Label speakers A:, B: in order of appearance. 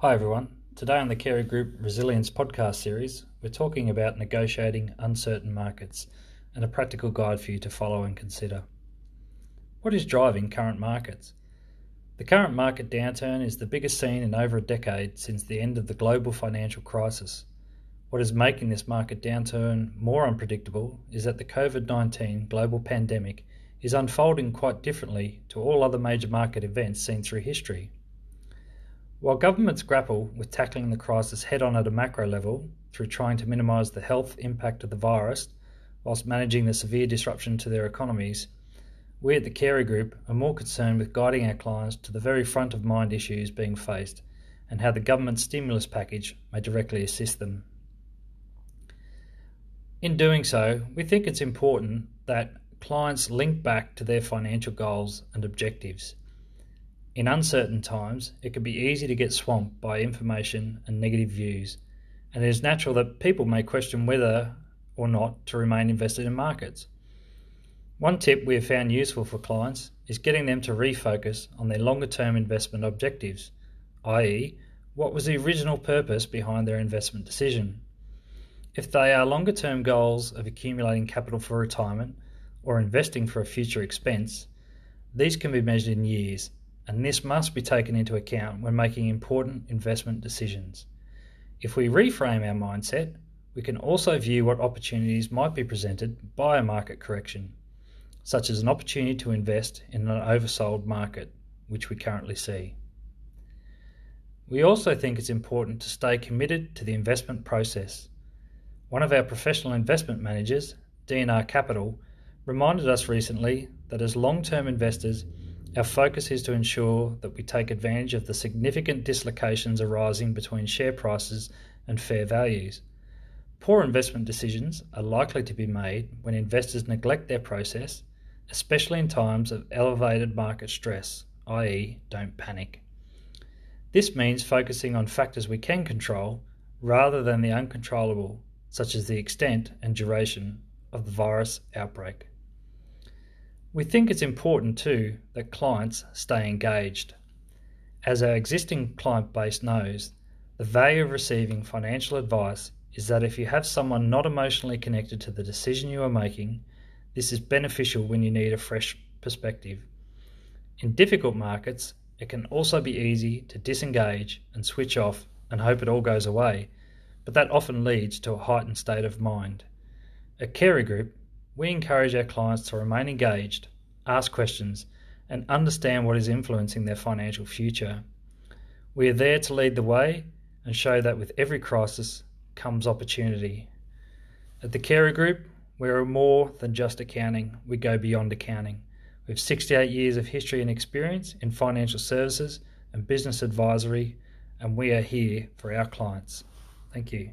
A: Hi everyone. Today on the Carey Group Resilience podcast series, we're talking about negotiating uncertain markets and a practical guide for you to follow and consider. What is driving current markets? The current market downturn is the biggest seen in over a decade since the end of the global financial crisis. What is making this market downturn more unpredictable is that the COVID 19 global pandemic is unfolding quite differently to all other major market events seen through history. While governments grapple with tackling the crisis head on at a macro level through trying to minimise the health impact of the virus whilst managing the severe disruption to their economies, we at the Carey Group are more concerned with guiding our clients to the very front of mind issues being faced and how the government stimulus package may directly assist them. In doing so, we think it's important that clients link back to their financial goals and objectives in uncertain times, it can be easy to get swamped by information and negative views, and it is natural that people may question whether or not to remain invested in markets. One tip we have found useful for clients is getting them to refocus on their longer term investment objectives, i.e., what was the original purpose behind their investment decision. If they are longer term goals of accumulating capital for retirement or investing for a future expense, these can be measured in years and this must be taken into account when making important investment decisions. If we reframe our mindset, we can also view what opportunities might be presented by a market correction, such as an opportunity to invest in an oversold market, which we currently see. We also think it's important to stay committed to the investment process. One of our professional investment managers, DNR Capital, reminded us recently that as long term investors, our focus is to ensure that we take advantage of the significant dislocations arising between share prices and fair values. Poor investment decisions are likely to be made when investors neglect their process, especially in times of elevated market stress, i.e., don't panic. This means focusing on factors we can control rather than the uncontrollable, such as the extent and duration of the virus outbreak. We think it's important too that clients stay engaged. As our existing client base knows, the value of receiving financial advice is that if you have someone not emotionally connected to the decision you are making, this is beneficial when you need a fresh perspective. In difficult markets, it can also be easy to disengage and switch off and hope it all goes away, but that often leads to a heightened state of mind. At Carey Group, we encourage our clients to remain engaged, ask questions, and understand what is influencing their financial future. We are there to lead the way and show that with every crisis comes opportunity. At the Carey Group, we are more than just accounting, we go beyond accounting. We have 68 years of history and experience in financial services and business advisory, and we are here for our clients. Thank you.